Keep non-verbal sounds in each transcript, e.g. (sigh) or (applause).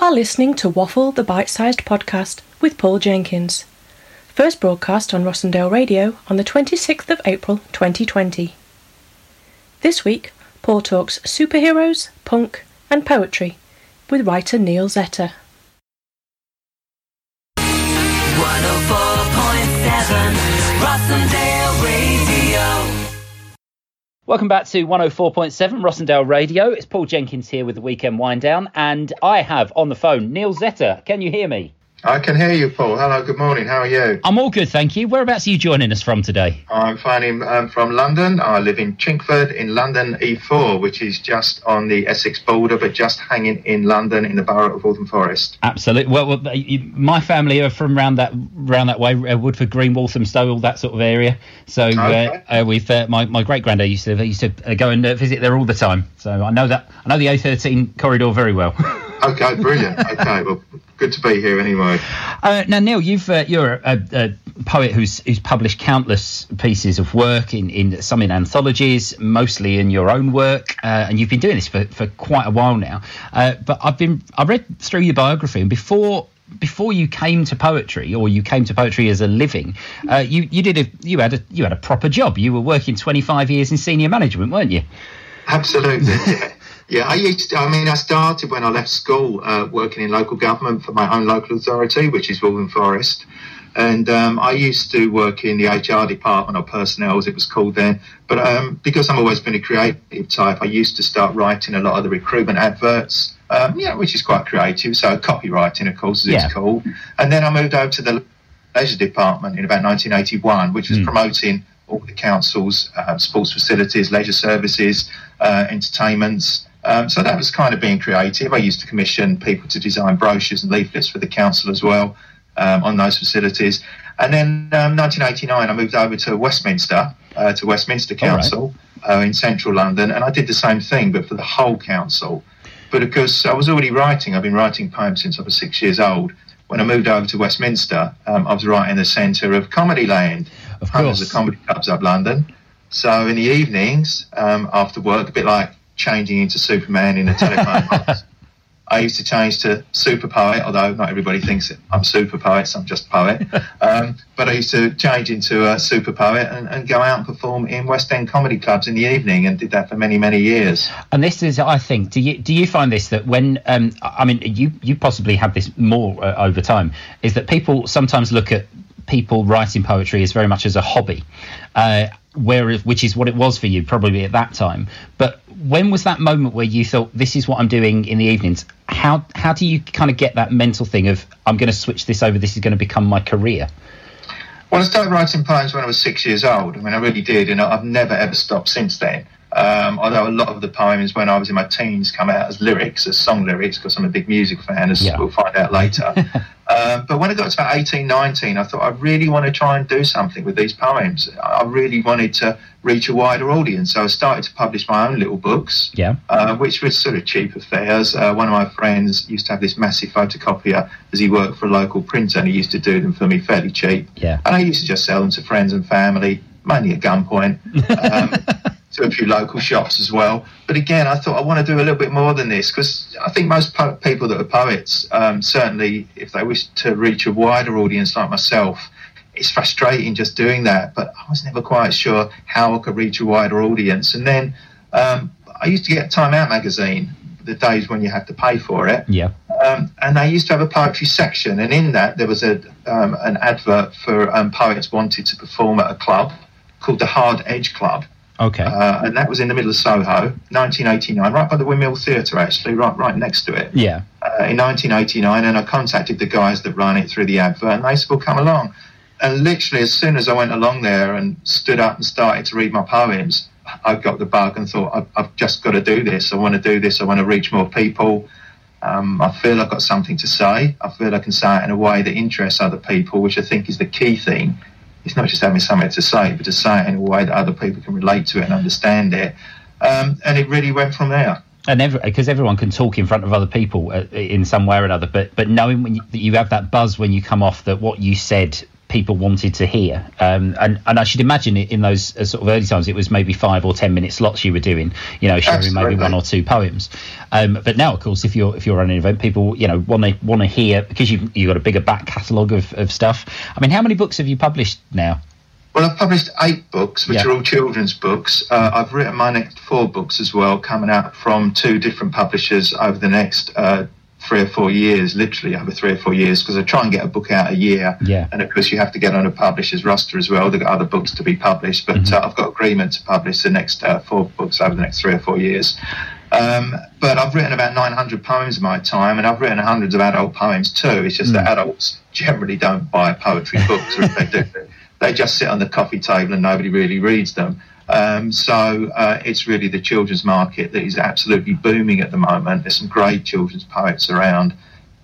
are listening to Waffle, the bite sized podcast with Paul Jenkins. First broadcast on Rossendale Radio on the 26th of April 2020. This week, Paul talks superheroes, punk, and poetry with writer Neal Zetter. 104.7 Rossendale. Welcome back to 104.7 Rossendale Radio. It's Paul Jenkins here with the Weekend Wind Down, and I have on the phone Neal Zetter. Can you hear me? I can hear you, Paul. Hello, good morning. How are you? I'm all good, thank you. Whereabouts are you joining us from today? I'm finding um, from London. I live in Chingford in London E4, which is just on the Essex border, but just hanging in London in the borough of Waltham Forest. Absolutely. Well, well you- my family are from around that round that way, uh, Woodford Green, Walthamstow, all that sort of area. So Okay. uh, uh, we've uh, my my great granddad used to used to uh, go and uh, visit there all the time. So I know that I know the A13 corridor very well. (laughs) Okay, brilliant. (laughs) okay, well, good to be here anyway. Uh, now, Neal, you've uh, you're a, a poet who's who's published countless pieces of work in, in some in anthologies, mostly in your own work, uh, and you've been doing this for, for quite a while now. Uh, but I've been I read through your biography, and before before you came to poetry, or you came to poetry as a living, uh, you you did a you had a you had a proper job. You were working 25 years in senior management, weren't you? Absolutely. Yeah. (laughs) Yeah, I used to, I mean, I started when I left school uh, working in local government for my own local authority, which is Waltham Forest. And um, I used to work in the HR department or personnel, as it was called then. But um, because I've always been a creative type, I used to start writing a lot of the recruitment adverts, um, yeah, which is quite creative. So copywriting, of course, as Yeah. it's called. And then I moved over to the leisure department in about 1981, which was promoting all the council's uh, sports facilities, leisure services, uh, entertainments. Um, so that was kind of being creative. I used to commission people to design brochures and leaflets for the council as well um, on those facilities. And then um, 1989, I moved over to Westminster, uh, to Westminster All right. Council uh, in central London, and I did the same thing, but for the whole council. But of course, I was already writing, I've been writing poems since I was six years old. When I moved over to Westminster, um, I was right in the centre of Comedy Land, Of hundreds of comedy clubs up London. So in the evenings, um, after work, a bit like changing into Superman in a telephone box, (laughs) I used to change to super poet, although not everybody thinks that I'm super poet, so I'm just poet. (laughs) Um, but I used to change into a super poet and, and go out and perform in West End comedy clubs in the evening and did that for many, many years. And this is, I think, do you do you find this that when um, I mean you you possibly have this more uh, over time is that people sometimes look at people writing poetry as very much as a hobby, uh, whereas which is what it was for you probably at that time. But when was that moment where you thought this is what I'm doing in the evenings? How how do you kind of get that mental thing of I'm going to switch this over? This is going to become my career. Well, I started writing poems when I was six years old. I mean, I really did, and I've never ever stopped since then. Um, although a lot of the poems when I was in my teens come out as lyrics, as song lyrics, because I'm a big music fan, as Yeah. we'll find out later. um, (laughs) but when I got to about 18, 19, I thought I really want to try and do something with these poems. I really wanted to reach a wider audience. So I started to publish my own little books Yeah. uh, which was sort of cheap affairs. Uh, one of my friends used to have this massive photocopier as he worked for a local printer and he used to do them for me fairly cheap. Yeah. And I used to just sell them to friends and family, mainly at gunpoint, (laughs) um, to a few local shops as well. But again, I thought I want to do a little bit more than this because I think most po- people that are poets, um, certainly if they wish to reach a wider audience like myself, it's frustrating just doing that, but I was never quite sure how I could reach a wider audience. And then um, I used to get Time Out magazine, the days when you had to pay for it, Yeah. um, and they used to have a poetry section, and in that there was a um, an advert for um, poets wanted to perform at a club called the Hard Edge Club, Okay. uh, and that was in the middle of Soho, 1989, right by the Windmill Theatre, actually, right right next to it yeah. uh, in 1989, and I contacted the guys that run it through the advert, and they said, "Well, come along." And literally, as soon as I went along there and stood up and started to read my poems, I got the bug and thought, "I've, I've just got to do this. I want to do this. I want to reach more people." Um, I feel I've got something to say. I feel I can say it in a way that interests other people, which I think is the key thing. It's not just having something to say, but to say it in a way that other people can relate to it and understand it. Um, and it really went from there. and every, because everyone can talk in front of other people uh, in some way or another, but but knowing when you, that you have that buzz when you come off that what you said people wanted to hear. Um, and and I should imagine it in those uh, sort of early times, it was maybe five or ten minute slots you were doing. You know, sharing Absolutely. maybe one or two poems. Um, but now, of course, if you're if you're running an event, people you know want to want to hear because you've you got a bigger back catalogue of, of stuff. I mean, how many books have you published now? Well, I've published eight books, which Yeah. are all children's books. Uh, I've written my next four books as well, coming out from two different publishers over the next uh, three or four years, literally over three or four years, because I try and get a book out a year. Yeah. And of course, you have to get on a publisher's roster as well. They've got other books to be published, but Mm-hmm. uh, I've got agreement to publish the next uh, four books over the next three or four years. Um, but I've written about 900 poems in my time, and I've written hundreds of adult poems too. It's just that Mm. adults generally don't buy poetry books, or if they do, (laughs) they just sit on the coffee table and nobody really reads them. Um, so uh, it's really the children's market that is absolutely booming at the moment. There's some great children's poets around.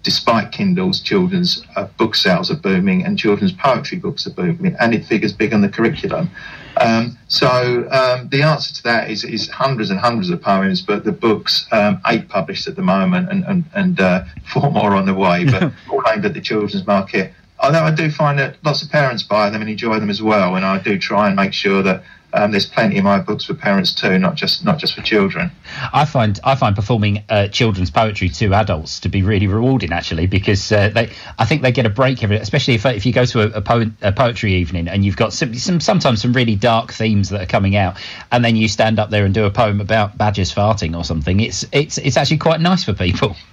Despite Kindle's, children's uh, book sales are booming and children's poetry books are booming, and it figures big on the curriculum. Um, so um, the answer to that is, is hundreds and hundreds of poems, but the books, um, eight published at the moment, and, and, and uh, (laughs) four more on the way, but (laughs) all aimed at the children's market. Although I do find that lots of parents buy them and enjoy them as well, and I do try and make sure that um, there's plenty of my books for parents too, not just not just for children. I find I find performing uh, children's poetry to adults to be really rewarding actually because uh, they I think they get a break every especially if if you go to a, a, po- a poetry evening and you've got some, some sometimes some really dark themes that are coming out and then you stand up there and do a poem about badgers farting or something it's it's it's actually quite nice for people. (laughs)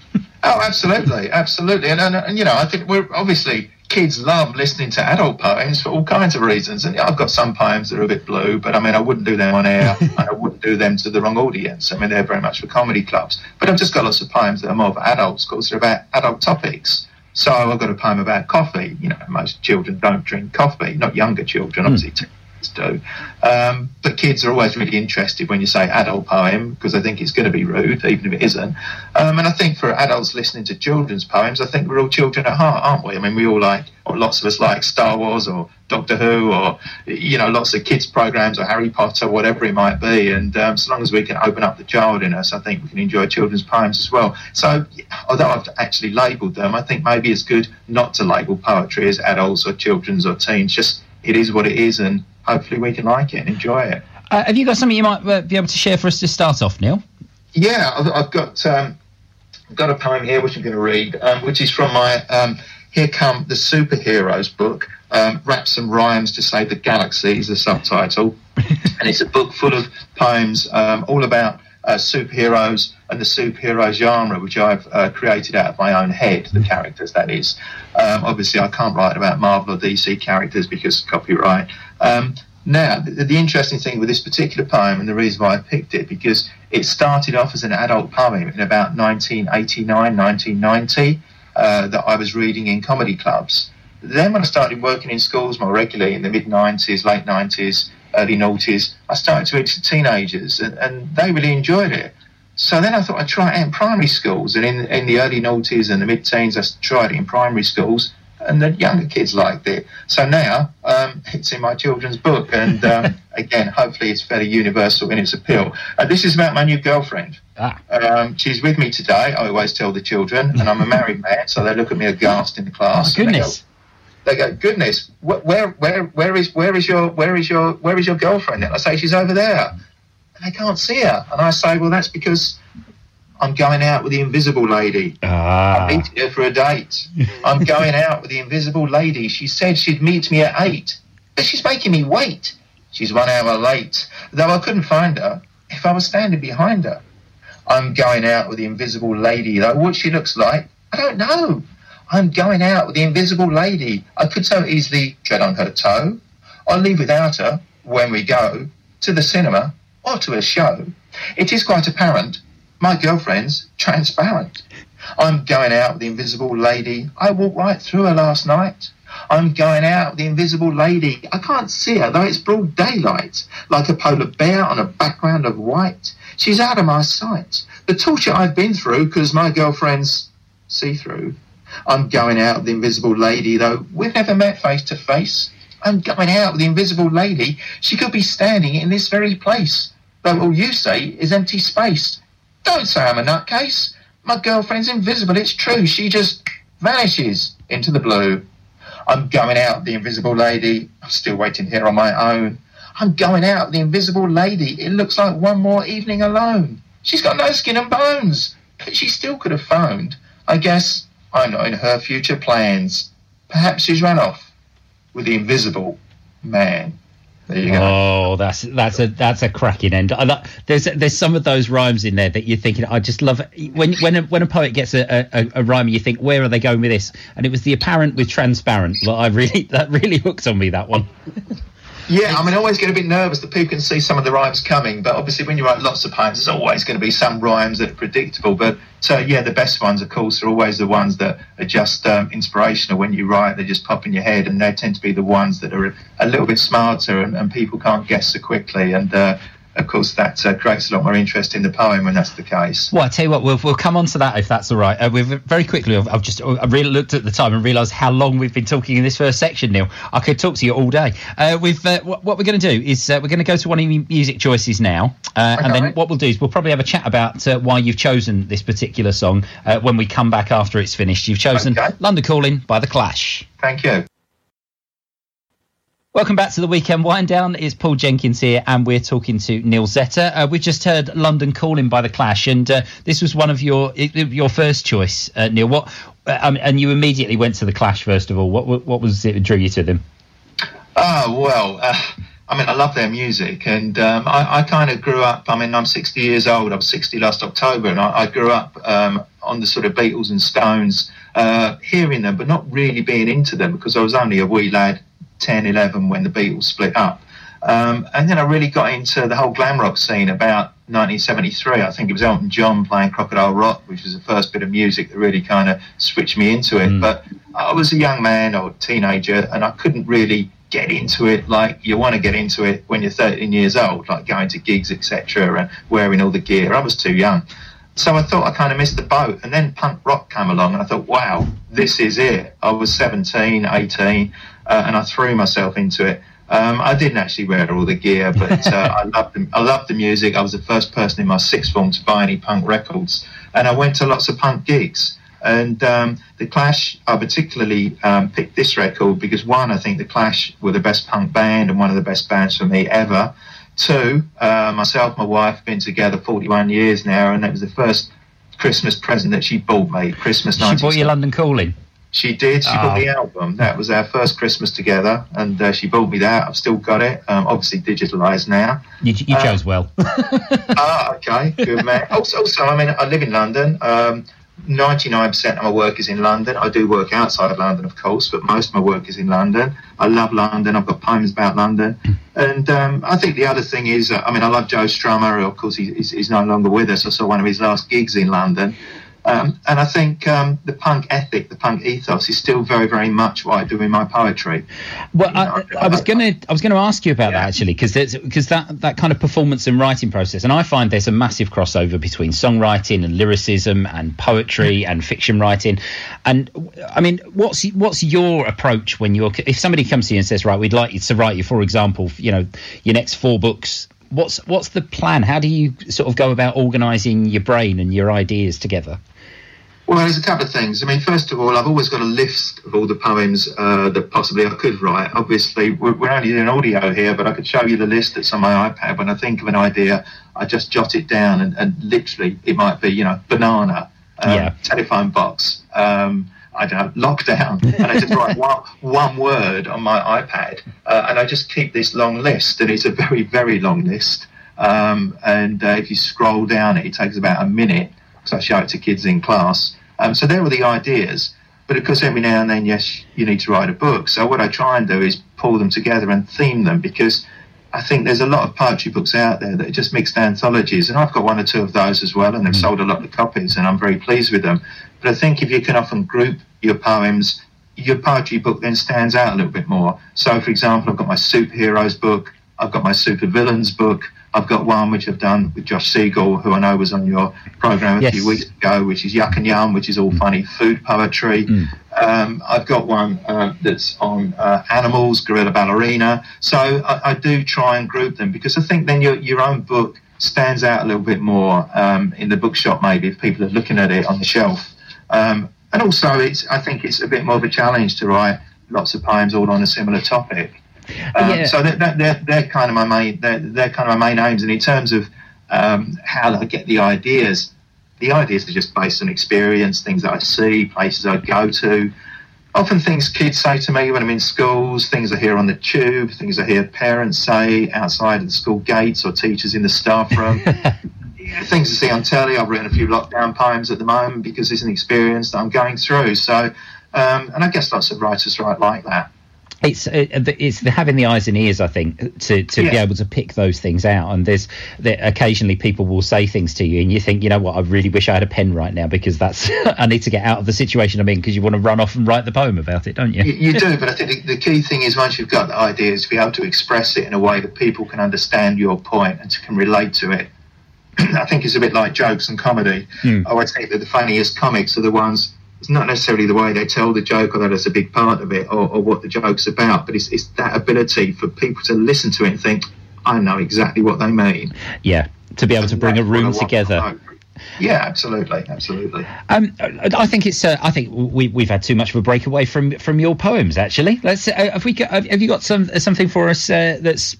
Oh, absolutely, absolutely, and, and and you know, I think we're obviously kids love listening to adult poems for all kinds of reasons, and I've got some poems that are a bit blue, but I mean, I wouldn't do them on air, (laughs) and I wouldn't do them to the wrong audience. I mean, they're very much for comedy clubs, but I've just got lots of poems that are more for adults, because they're about adult topics. So I've got a poem about coffee. You know, most children don't drink coffee, not younger children, obviously. Hmm. Teenagers Do. Um, but kids are always really interested when you say adult poem because they think it's going to be rude, even if it isn't. Um, and I think for adults listening to children's poems, I think we're all children at heart, aren't we? I mean, we all like, or lots of us like Star Wars or Doctor Who or, you know, lots of kids' programs or Harry Potter, whatever it might be. And um, so long as we can open up the child in us, I think we can enjoy children's poems as well. So, although I've actually labelled them, I think maybe it's good not to label poetry as adults or children's or teens. Just it is what it is, and hopefully we can like it and enjoy it. Uh, have you got something you might uh, be able to share for us to start off, Neal? Yeah, I've, I've got um, got a poem here which I'm going to read, um, which is from my um, Here Come the Superheroes book. Um, Raps and Rhymes to Save the Galaxy is the subtitle, (laughs) and it's a book full of poems um, all about uh, superheroes and the superhero genre, which I've uh, created out of my own head, the characters that is. Um, obviously, I can't write about Marvel or DC characters because copyright. Um, now, the, the interesting thing with this particular poem, and the reason why I picked it, because it started off as an adult poem in about 1989, 1990, uh, that I was reading in comedy clubs. Then, when I started working in schools more regularly in the mid 90s, late 90s, early noughties, I started to read to teenagers, and, and they really enjoyed it. So then I thought I'd try it in primary schools, and in, in the early noughties and the mid teens, I tried it in primary schools, and the younger kids liked it. So now um, it's in my children's book, and um, (laughs) again, hopefully, it's fairly universal in its appeal. Uh, this is about my new girlfriend. Ah, Um, she's with me today. I always tell the children, and I'm a (laughs) married man, so they look at me aghast in the class. go, goodness. They go, "Goodness, wh- where, where, where is, where is your, where is your, where is your girlfriend?" And I say, "She's over there," and they can't see her. And I say, "Well, that's because I'm going out with the invisible lady. I'm Ah, meeting her for a date. I'm going out with the invisible lady. She said she'd meet me at eight, but she's making me wait. She's one hour late. Though I couldn't find her if I was standing behind her. I'm going out with the invisible lady, though what she looks like, I don't know. I'm going out with the invisible lady. I could so easily tread on her toe, or leave without her when we go to the cinema or to a show. It is quite apparent my girlfriend's transparent. I'm going out with the invisible lady. I walked right through her last night. I'm going out with the invisible lady. I can't see her, though it's broad daylight, like a polar bear on a background of white. She's out of my sight. The torture I've been through, because my girlfriend's see through. I'm going out with the invisible lady, though we've never met face to face. I'm going out with the invisible lady. She could be standing in this very place, though all you say is empty space. Don't say I'm a nutcase. My girlfriend's invisible, it's true. She just vanishes into the blue. I'm going out, the invisible lady. I'm still waiting here on my own. I'm going out, the invisible lady. It looks like one more evening alone. She's got no skin and bones, but she still could have phoned. I guess I'm not in her future plans. Perhaps she's run off with the invisible man. There you go. Oh, that's that's a that's a cracking end. I lo- there's there's some of those rhymes in there that you're thinking. I just love it. when when a, when a poet gets a, a, a rhyme, you think where are they going with this? And it was the apparent with transparent that I really that really (laughs) hooked on me. That one. Yeah, I mean, always get a bit nervous that people can see some of the rhymes coming, but obviously, when you write lots of poems, there's always going to be some rhymes that are predictable. But uh, yeah, the best ones, of course, are always the ones that are just um, inspirational when you write. They just pop in your head, and they tend to be the ones that are a little bit smarter and, and people can't guess so quickly. And uh, of course, that uh, creates a lot more interest in the poem when that's the case. Well, I tell you what, we'll, we'll come on to that if that's all right. Uh, we've very quickly. I've, I've just I really looked at the time and realised how long we've been talking in this first section. Neal, I could talk to you all day. Uh, we've uh, what, what, we're going to do is uh, we're going to go to one of your music choices now, uh, okay. and then what we'll do is we'll probably have a chat about why you've chosen this particular song when we come back after it's finished. You've chosen okay. "London Calling" by the Clash. Thank you. Welcome back to the weekend wind down. It's Paul Jenkins here, and we're talking to Neal Zetter. Uh, we've just heard "London Calling" by the Clash, and uh, this was one of your your first choice, uh, Neal. What? Um, and you immediately went to the Clash first of all. What what was it that drew you to them? Oh well, uh, I mean, I love their music, and um, I, I kind of grew up. I mean, I'm 60 years old. I was 60 last October, and I, I grew up um, on the sort of Beatles and Stones, uh, hearing them, but not really being into them because I was only a wee lad 10, 11 when the Beatles split up. Um, and then I really got into the whole glam rock scene about 1973. I think it was Elton John playing Crocodile Rock, which was the first bit of music that really kind of switched me into it. Mm. But I was a young man or teenager, and I couldn't really get into it like you want to get into it when you're 13 years old, like going to gigs, etc., and wearing all the gear. I was too young. So I thought I kind of missed the boat. And then punk rock came along, and I thought, wow, this is it. I was 17, 18 uh, and I threw myself into it. Um, I didn't actually wear all the gear, but (laughs) uh, I loved the, I loved the music. I was the first person in my sixth form to buy any punk records, and I went to lots of punk gigs. And um, the Clash, I particularly um, picked this record because one, I think the Clash were the best punk band and one of the best bands for me ever. Two, uh, myself, my wife, have been together 41 years now, and that was the first Christmas present that she bought me. Christmas night. She bought you London Calling. She did. She oh. bought the album. That was our first Christmas together, and uh, she bought me that. I've still got it. Um, obviously digitalised now. You, you chose um, well. (laughs) ah, okay, good man. (laughs) Also, also, I mean, I live in London. Um, 99% of my work is in London. I do work outside of London, of course, but most of my work is in London. I love London. I've got poems about London. (clears throat) And um, I think the other thing is, uh, I mean, I love Joe Strummer. Of course, he's, he's no longer with us. I saw one of his last gigs in London. Um, and I think um, the punk ethic, the punk ethos, is still very, very much what I do in my poetry. Well, you know, I, I, was gonna, I was gonna ask you about yeah. that actually, because because that that kind of performance and writing process, and I find there's a massive crossover between songwriting and lyricism and poetry and fiction writing. And I mean, what's what's your approach when you're if somebody comes to you and says, right, we'd like you to write you, for example, you know, your next four books what's what's the plan? How do you sort of go about organising your brain and your ideas together? Well, there's a couple of things. I mean, first of all, I've always got a list of all the poems uh, that possibly I could write. Obviously, we're, we're, only doing audio here, but I could show you the list that's on my iPad. When I think of an idea, I just jot it down, and, and literally, it might be, you know, banana, um, yeah. telephone box, um, I don't know, lockdown, (laughs) and I just write one, one word on my iPad, uh, and I just keep this long list, and it's a very, very long list. Um, and uh, if you scroll down it, it takes about a minute because I show it to kids in class. Um, so there were the ideas. But of course, every now and then, yes, you need to write a book. So what I try and do is pull them together and theme them because I think there's a lot of poetry books out there that are just mixed anthologies, and I've got one or two of those as well, and they've mm. sold a lot of copies, and I'm very pleased with them. But I think if you can often group your poems, your poetry book then stands out a little bit more. So, for example, I've got my superheroes book, I've got my supervillains book, I've got one which I've done with Josh Seigal, who I know was on your program a yes. few weeks ago, which is Yuck and Yum, which is all funny food poetry. Mm. Um, I've got one uh, that's on uh, animals, Gorilla Ballerina. So I, I, do try and group them because I think then your, your own book stands out a little bit more um, in the bookshop, maybe, if people are looking at it on the shelf. Um, and also, it's I think it's a bit more of a challenge to write lots of poems all on a similar topic. Um, Yeah. So they're, they're, they're kind of my main they're, they're kind of my main aims. And in terms of um, how I get the ideas, the ideas are just based on experience, things that I see, places I go to. Often things kids say to me when I'm in schools, things I hear on the tube, things I hear parents say outside of the school gates or teachers in the staff room. (laughs) Yeah, things I see on telly. I've written a few lockdown poems at the moment because it's an experience that I'm going through. So, um, and I guess lots of writers write like that. It's uh, it's having the eyes and ears i think to to be able to pick those things out and there's there, occasionally people will say things to you and you think you know what i really wish i had a pen right now because that's (laughs) i need to get out of the situation i'm in because you want to run off and write the poem about it don't you You, you do, but I think the, the key thing is once you've got the idea is to be able to express it in a way that people can understand your point and can relate to it. (clears throat) I think it's a bit like jokes and comedy. I would say that the funniest comics are the ones. It's not necessarily the way they tell the joke, although that's a big part of it, or, or what the joke's about. But it's, it's that ability for people to listen to it and think, "I know exactly what they mean." yeah to be able to bring a That's what I room together. Yeah, absolutely, absolutely. Um, I think it's. Uh, I think we we've had too much of a break away from from your poems. Actually, let's. Uh, have we got, have you got some something for us uh, that's?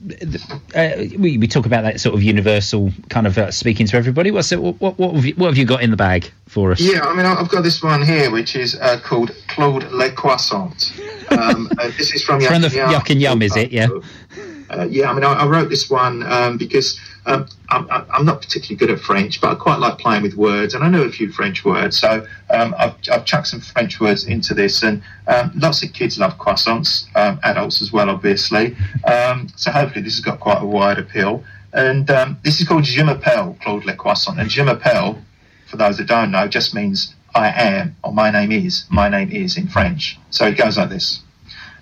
Uh, we we talk about that sort of universal kind of uh, speaking to everybody. What's it, what what what have, you, what have you got in the bag for us? Yeah, I mean, I've got this one here, which is uh, called Claude Le Croissant. Um, this is from (laughs) From the Yuck Yuck and Yum, is it? Yeah. Uh, yeah, I mean, I, I wrote this one um, because um, I'm, I'm not particularly good at French, but I quite like playing with words, and I know a few French words, so um, I've, I've chucked some French words into this, and um, lots of kids love croissants, um, adults as well, obviously. Um, so hopefully, this has got quite a wide appeal. And um, this is called Je m'appelle Claude Le Croissant, and Je m'appelle, for those that don't know, just means I am or my name is. My name is in French. So it goes like this.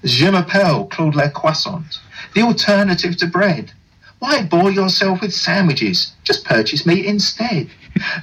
Je m'appelle Claude Le Croissant, the alternative to bread. Why bore yourself with sandwiches? Just purchase meat instead.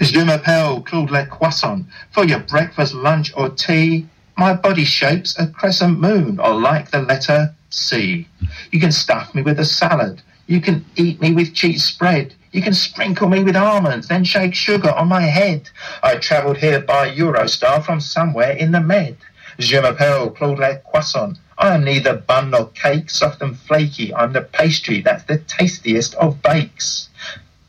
Je m'appelle Claude Le Croissant. For your breakfast, lunch, or tea, my body shapes a crescent moon, or like the letter C. You can stuff me with a salad. You can eat me with cheese spread. You can sprinkle me with almonds, then shake sugar on my head. I travelled here by Eurostar from somewhere in the Med. Je m'appelle Claude Le Croissant. I am neither bun nor cake, soft and flaky. I'm the pastry that's the tastiest of bakes.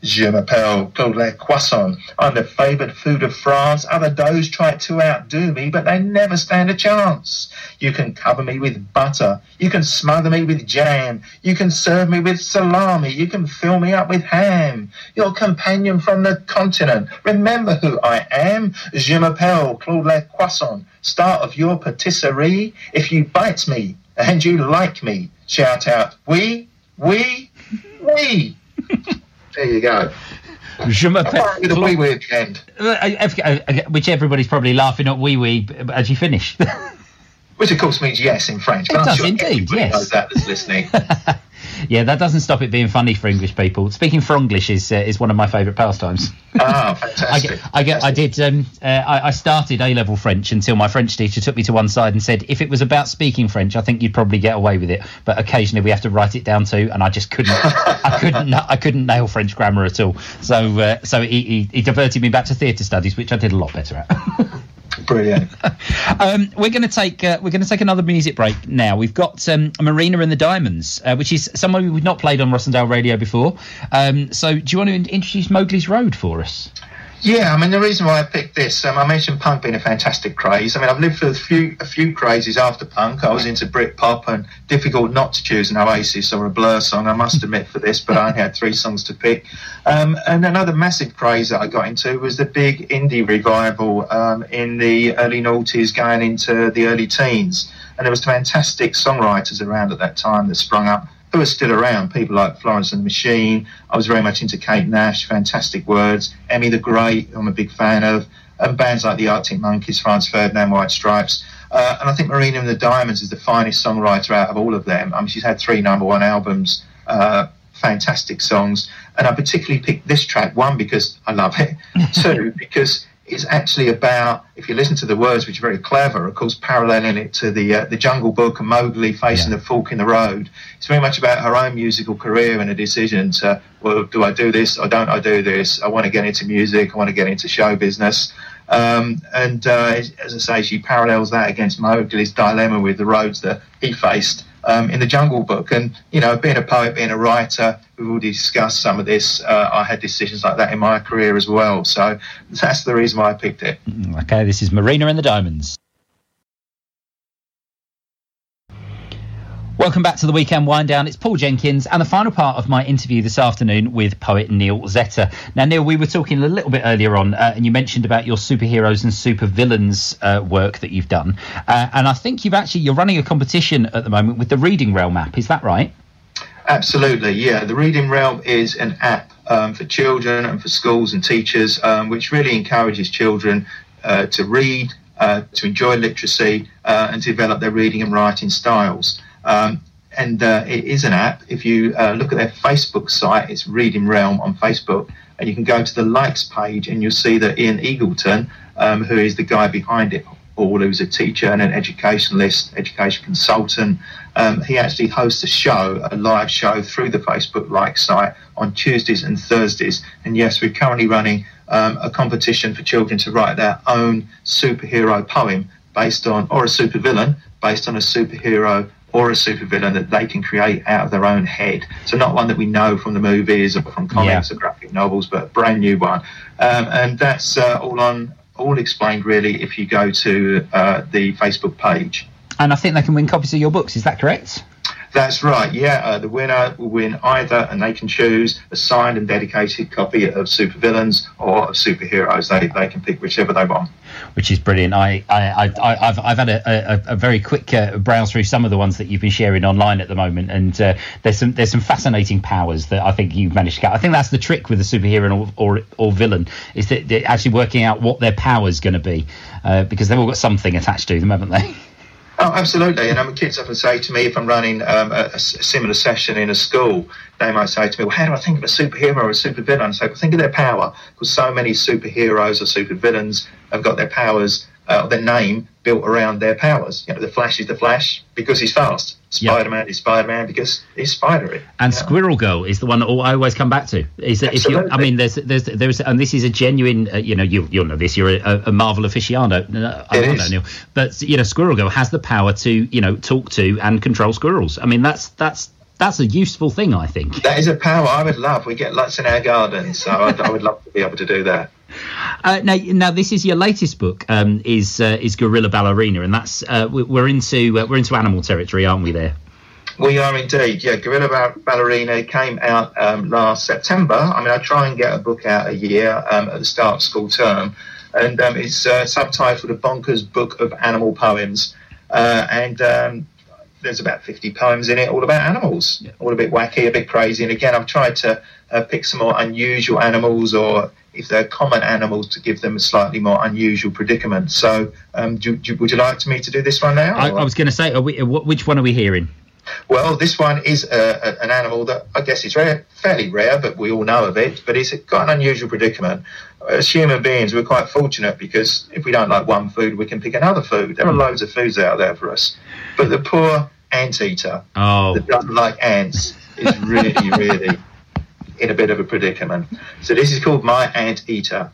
Je m'appelle Claude Le Croissant. I'm the favoured food of France. Other doughs try to outdo me, but they never stand a chance. You can cover me with butter. You can smother me with jam. You can serve me with salami. You can fill me up with ham. Your companion from the continent. Remember who I am. Je m'appelle Claude Croissant. Start of your patisserie. If you bite me and you like me, shout out, we, we, we. There you go. Je m'appelle wee wee at the end. Uh, which everybody's probably laughing at wee wee as you finish. (laughs) Which of course means yes in French. It does sure indeed, yes. that that's listening. (laughs) yeah, that doesn't stop it being funny for English people. Speaking Fronglish is uh, is one of my favourite pastimes. Ah, (laughs) I fantastic. get, I get, I did. Um, uh, I, I started A level French until my French teacher took me to one side and said, "If it was about speaking French, I think you'd probably get away with it, but occasionally we have to write it down too." And I just couldn't, (laughs) I couldn't, I couldn't nail French grammar at all. So, uh, so he, he, he diverted me back to theatre studies, which I did a lot better at. Brilliant. (laughs) um, we're going to take uh, we're going to take another music break now. We've got um, Marina and the Diamonds, uh, which is someone we've not played on Rossendale Radio before. Um, so, do you want to introduce Mowgli's Road for us? Yeah, I mean the reason why I picked this, um, I mentioned punk being a fantastic craze. I mean I've lived through a few a few crazes after punk. I was into Britpop and difficult not to choose an Oasis or a Blur song. I must admit for this, but I only had three songs to pick. Um, and another massive craze that I got into was the big indie revival um, in the early noughties, going into the early teens. And there was fantastic songwriters around at that time that sprung up who are still around. People like Florence and the Machine. I was very much into Kate Nash, fantastic words. Emmy the Great, I'm a big fan of. And bands like the Arctic Monkeys, Franz Ferdinand, White Stripes. Uh, and I think Marina and the Diamonds is the finest songwriter out of all of them. I mean, she's had three number one albums, uh, fantastic songs. And I particularly picked this track, one, because I love it, (laughs) two, because it's actually about, if you listen to the words, which are very clever, of course, paralleling it to the uh, the Jungle Book and Mowgli facing Yeah. the fork in the road. It's very much about her own musical career and a decision to, well, do I do this or don't I do this? I want to get into music. I want to get into show business. Um, and uh, as I say, she parallels that against Mowgli's dilemma with the roads that he faced um, in the Jungle Book. And, you know, being a poet, being a writer, we've already discussed some of this. Uh, I had decisions like that in my career as well. So that's the reason why I picked it. Okay, this is Marina and the Diamonds. Welcome back to the weekend wind down. It's Paul Jenkins and the final part of my interview this afternoon with poet Neal Zetter. Now, Neal, we were talking a little bit earlier on, uh, and you mentioned about your superheroes and supervillains uh, work that you've done, uh, and I think you've actually you're running a competition at the moment with the Reading Realm app. Is that right? Absolutely, yeah. The Reading Realm is an app um, for children and for schools and teachers, um, which really encourages children uh, to read, uh, to enjoy literacy, uh, and to develop their reading and writing styles. Um, and uh, it is an app. If you uh, look at their Facebook site, it's Reading Realm on Facebook, and you can go to the likes page and you'll see that Ian Eagleton, um, who is the guy behind it all, who's a teacher and an educationalist, education consultant, um, he actually hosts a show, a live show through the Facebook like site on Tuesdays and Thursdays. And yes, we're currently running um, a competition for children to write their own superhero poem based on, or a supervillain based on a superhero or a supervillain that they can create out of their own head. So not one that we know from the movies or from comics Yeah. or graphic novels, but a brand new one. Um, and that's uh, all on, all explained really if you go to uh, the Facebook page. And I think they can win copies of your books. Is that correct? That's right. Yeah, uh, the winner will win either, and they can choose a signed and dedicated copy of supervillains or of superheroes. They they can pick whichever they want. which is brilliant. I, I, I I've, I've had a, a, a very quick uh, browse through some of the ones that you've been sharing online at the moment, and uh, there's some there's some fascinating powers that I think you've managed to get. I think that's the trick with a superhero or or, or villain is that actually working out what their power's going to be, uh, because they've all got something attached to them, haven't they? (laughs) Oh, absolutely. And um, kids often say to me, if I'm running um, a, a similar session in a school, they might say to me, well, how do I think of a superhero or a supervillain? I say, well, think of their power, because so many superheroes or supervillains have got their powers, uh, their name built around their powers. You know, the Flash is the Flash because he's fast. Spider-Man is Spider-Man because he's spidery. And Squirrel Girl is the one that I always come back to. Is that if you? I mean, there's there's there's and this is a genuine. Uh, you know, you you'll know this. You're a, a Marvel aficionado. No, I It don't is. know, Neal. But you know, Squirrel Girl has the power to you know talk to and control squirrels. I mean, that's that's that's a useful thing, I think. That is a power I would love. We get lots in our garden, so I'd, I would love to be able to do that. (laughs) Uh, now, now this is your latest book. Um, is uh, is Gorilla Ballerina, and that's uh, we- we're into uh, we're into animal territory, aren't we? There. We are indeed. Yeah, Gorilla Ba- Ballerina came out um, last September. I mean, I try and get a book out a year um, at the start of school term, and um, it's uh, subtitled A Bonkers Book of Animal Poems. Uh, and um, there's about 50 poems in it, all about animals, all a bit wacky, a bit crazy. And again, I've tried to uh, pick some more unusual animals, or if they're common animals, to give them a slightly more unusual predicament. So, um, do, do, would you like me to do this one now? I, I was going to say, we, uh, which one are we hearing? Well, this one is uh, a, an animal that I guess is rare, fairly rare, but we all know of it. But it's got an unusual predicament. As human beings, we're quite fortunate because if we don't like one food, we can pick another food. There are loads of foods out there for us. But the poor anteater Oh, that doesn't like ants is really, (laughs) really in a bit of a predicament. So this is called My Anteater.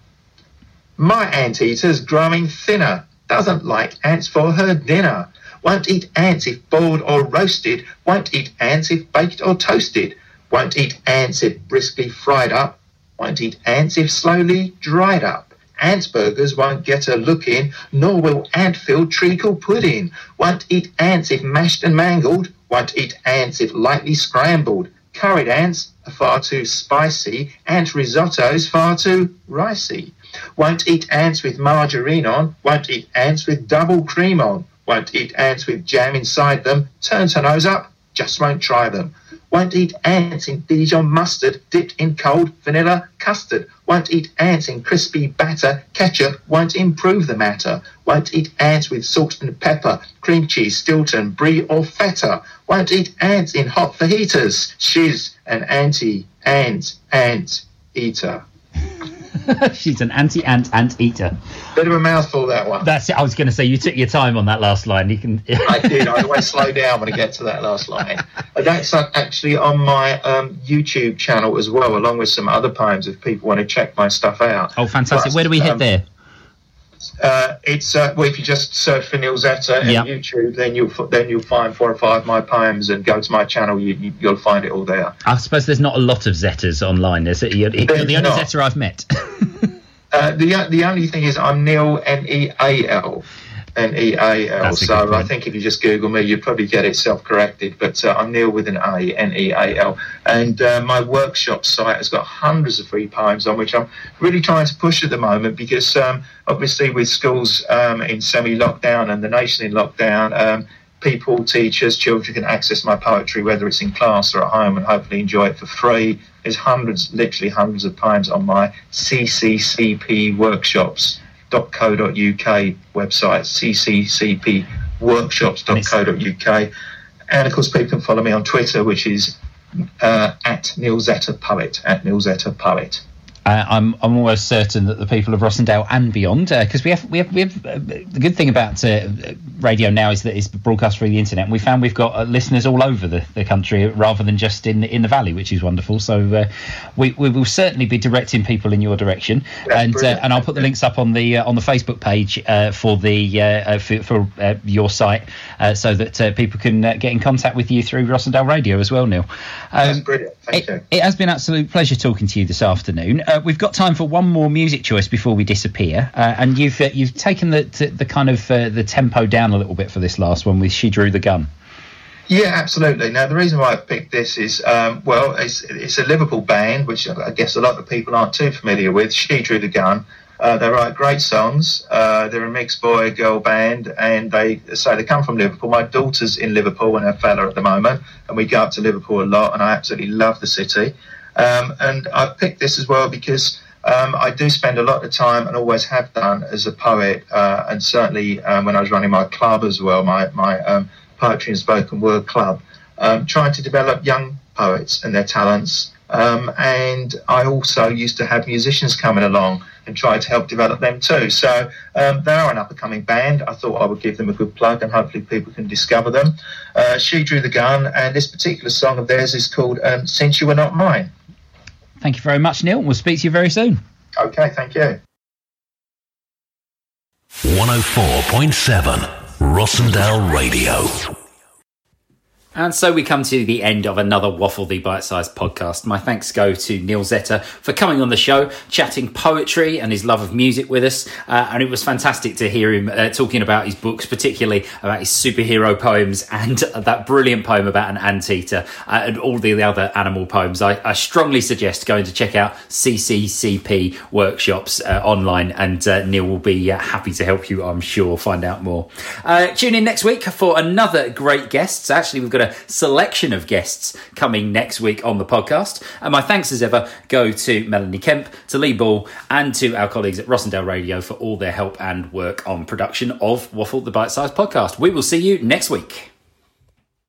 My anteater's growing thinner, doesn't like ants for her dinner. Won't eat ants if boiled or roasted, won't eat ants if baked or toasted, won't eat ants if briskly fried up, won't eat ants if slowly dried up. Ants burgers won't get a look in, nor will ant-filled treacle pudding. Won't eat ants if mashed and mangled, won't eat ants if lightly scrambled. Curried ants are far too spicy, ant risotto's far too ricey. Won't eat ants with margarine on, won't eat ants with double cream on, won't eat ants with jam inside them, turns her nose up, just won't try them. Won't eat ants in Dijon mustard dipped in cold vanilla custard. Won't eat ants in crispy batter. Ketchup won't improve the matter. Won't eat ants with salt and pepper. Cream cheese, Stilton, brie or feta. Won't eat ants in hot fajitas. She's an anti-ant ant eater. (laughs) (laughs) she's an anti-ant ant eater. Bit of a mouthful that one. That's it. I was going to say you took your time on that last line. You can. (laughs) I did. I always slow down when I get to that last line. Uh, That's actually on my um, YouTube channel as well, along with some other poems if people want to check my stuff out. oh, fantastic! Plus, Where do we hit um, there? Uh, it's uh, well, if you just search for Neal Zetter on Yep. YouTube, then you'll f- then you'll find four or five of my poems, and go to my channel, you, you, you'll find it all there. I suppose there's not a lot of Zetters online. Is it? You're, you're the only not. Zetter I've met. (laughs) Uh, the the only thing is, I'm Neal N E A L. N E A L. So I think if you just Google me, you'd probably get it self corrected. But uh, I'm Neal with an A, N E A L. And uh, my workshop site has got hundreds of free poems on which I'm really trying to push at the moment because um, obviously with schools um, in semi lockdown and the nation in lockdown, um, people, teachers, children can access my poetry whether it's in class or at home and hopefully enjoy it for free. There's hundreds, literally hundreds of poems on my CCCP workshops www.workshops.co.uk website, cccpworkshops.co.uk. And of course, people can follow me on Twitter, which is uh, at Neal Zetter Poet, at Neal Zetter Poet. Uh, I'm I'm almost certain that the people of Rossendale and beyond, because we have we have we have uh, the good thing about uh, radio now is that it's broadcast through the internet. And we found we've got uh, listeners all over the, the country rather than just in in the valley, which is wonderful. So uh, we we will certainly be directing people in your direction, Yeah, and uh, and I'll put the links up on the uh, on the Facebook page uh, for the uh, uh, for, for uh, your site, uh, so that uh, people can uh, get in contact with you through Rossendale Radio as well, Neal. That's Um, brilliant. Thank it, you. it has been an absolute pleasure talking to you this afternoon. Uh, we've got time for one more music choice before we disappear, uh, and you've uh, you've taken the the, kind of uh, the tempo down a little bit for this last one with "She Drew the Gun." Yeah, absolutely. Now, the reason why I picked this is, um, well, it's, it's a Liverpool band, which I guess a lot of people aren't too familiar with. She Drew the Gun. Uh, they write great songs. Uh, they're a mixed boy girl band, and they say they come from Liverpool. My daughter's in Liverpool and her fella at the moment, and we go up to Liverpool a lot, and I absolutely love the city. Um, and I picked this as well because um, I do spend a lot of time and always have done as a poet, uh, and certainly um, when I was running my club as well, my my um, poetry and spoken word club, um, trying to develop young poets and their talents. Um, and I also used to have musicians coming along and try to help develop them too. So um, they are an up and coming band. I thought I would give them a good plug and hopefully people can discover them. Uh, she drew the gun, and this particular song of theirs is called Since You Were Not Mine. Thank you very much, Neal. We'll speak to you very soon. Okay, thank you. 104.7 Rossendale Radio. And so we come to the end of another Waffle the Bite Size podcast. My thanks go to Neal Zetter for coming on the show, chatting poetry and his love of music with us. Uh, and it was fantastic to hear him uh, talking about his books, particularly about his superhero poems and that brilliant poem about an anteater uh, and all the other animal poems. I, I strongly suggest going to check out CCCP workshops uh, online, and uh, Neal will be uh, happy to help you, I'm sure, find out more. Tune in next week for another great guests. Actually, we've got selection of guests coming next week on the podcast. And my thanks as ever go to Melanie Kemp, to Lee Ball, and to our colleagues at Rossendale Radio for all their help and work on production of Waffle the Bite Size podcast. We will see you next week.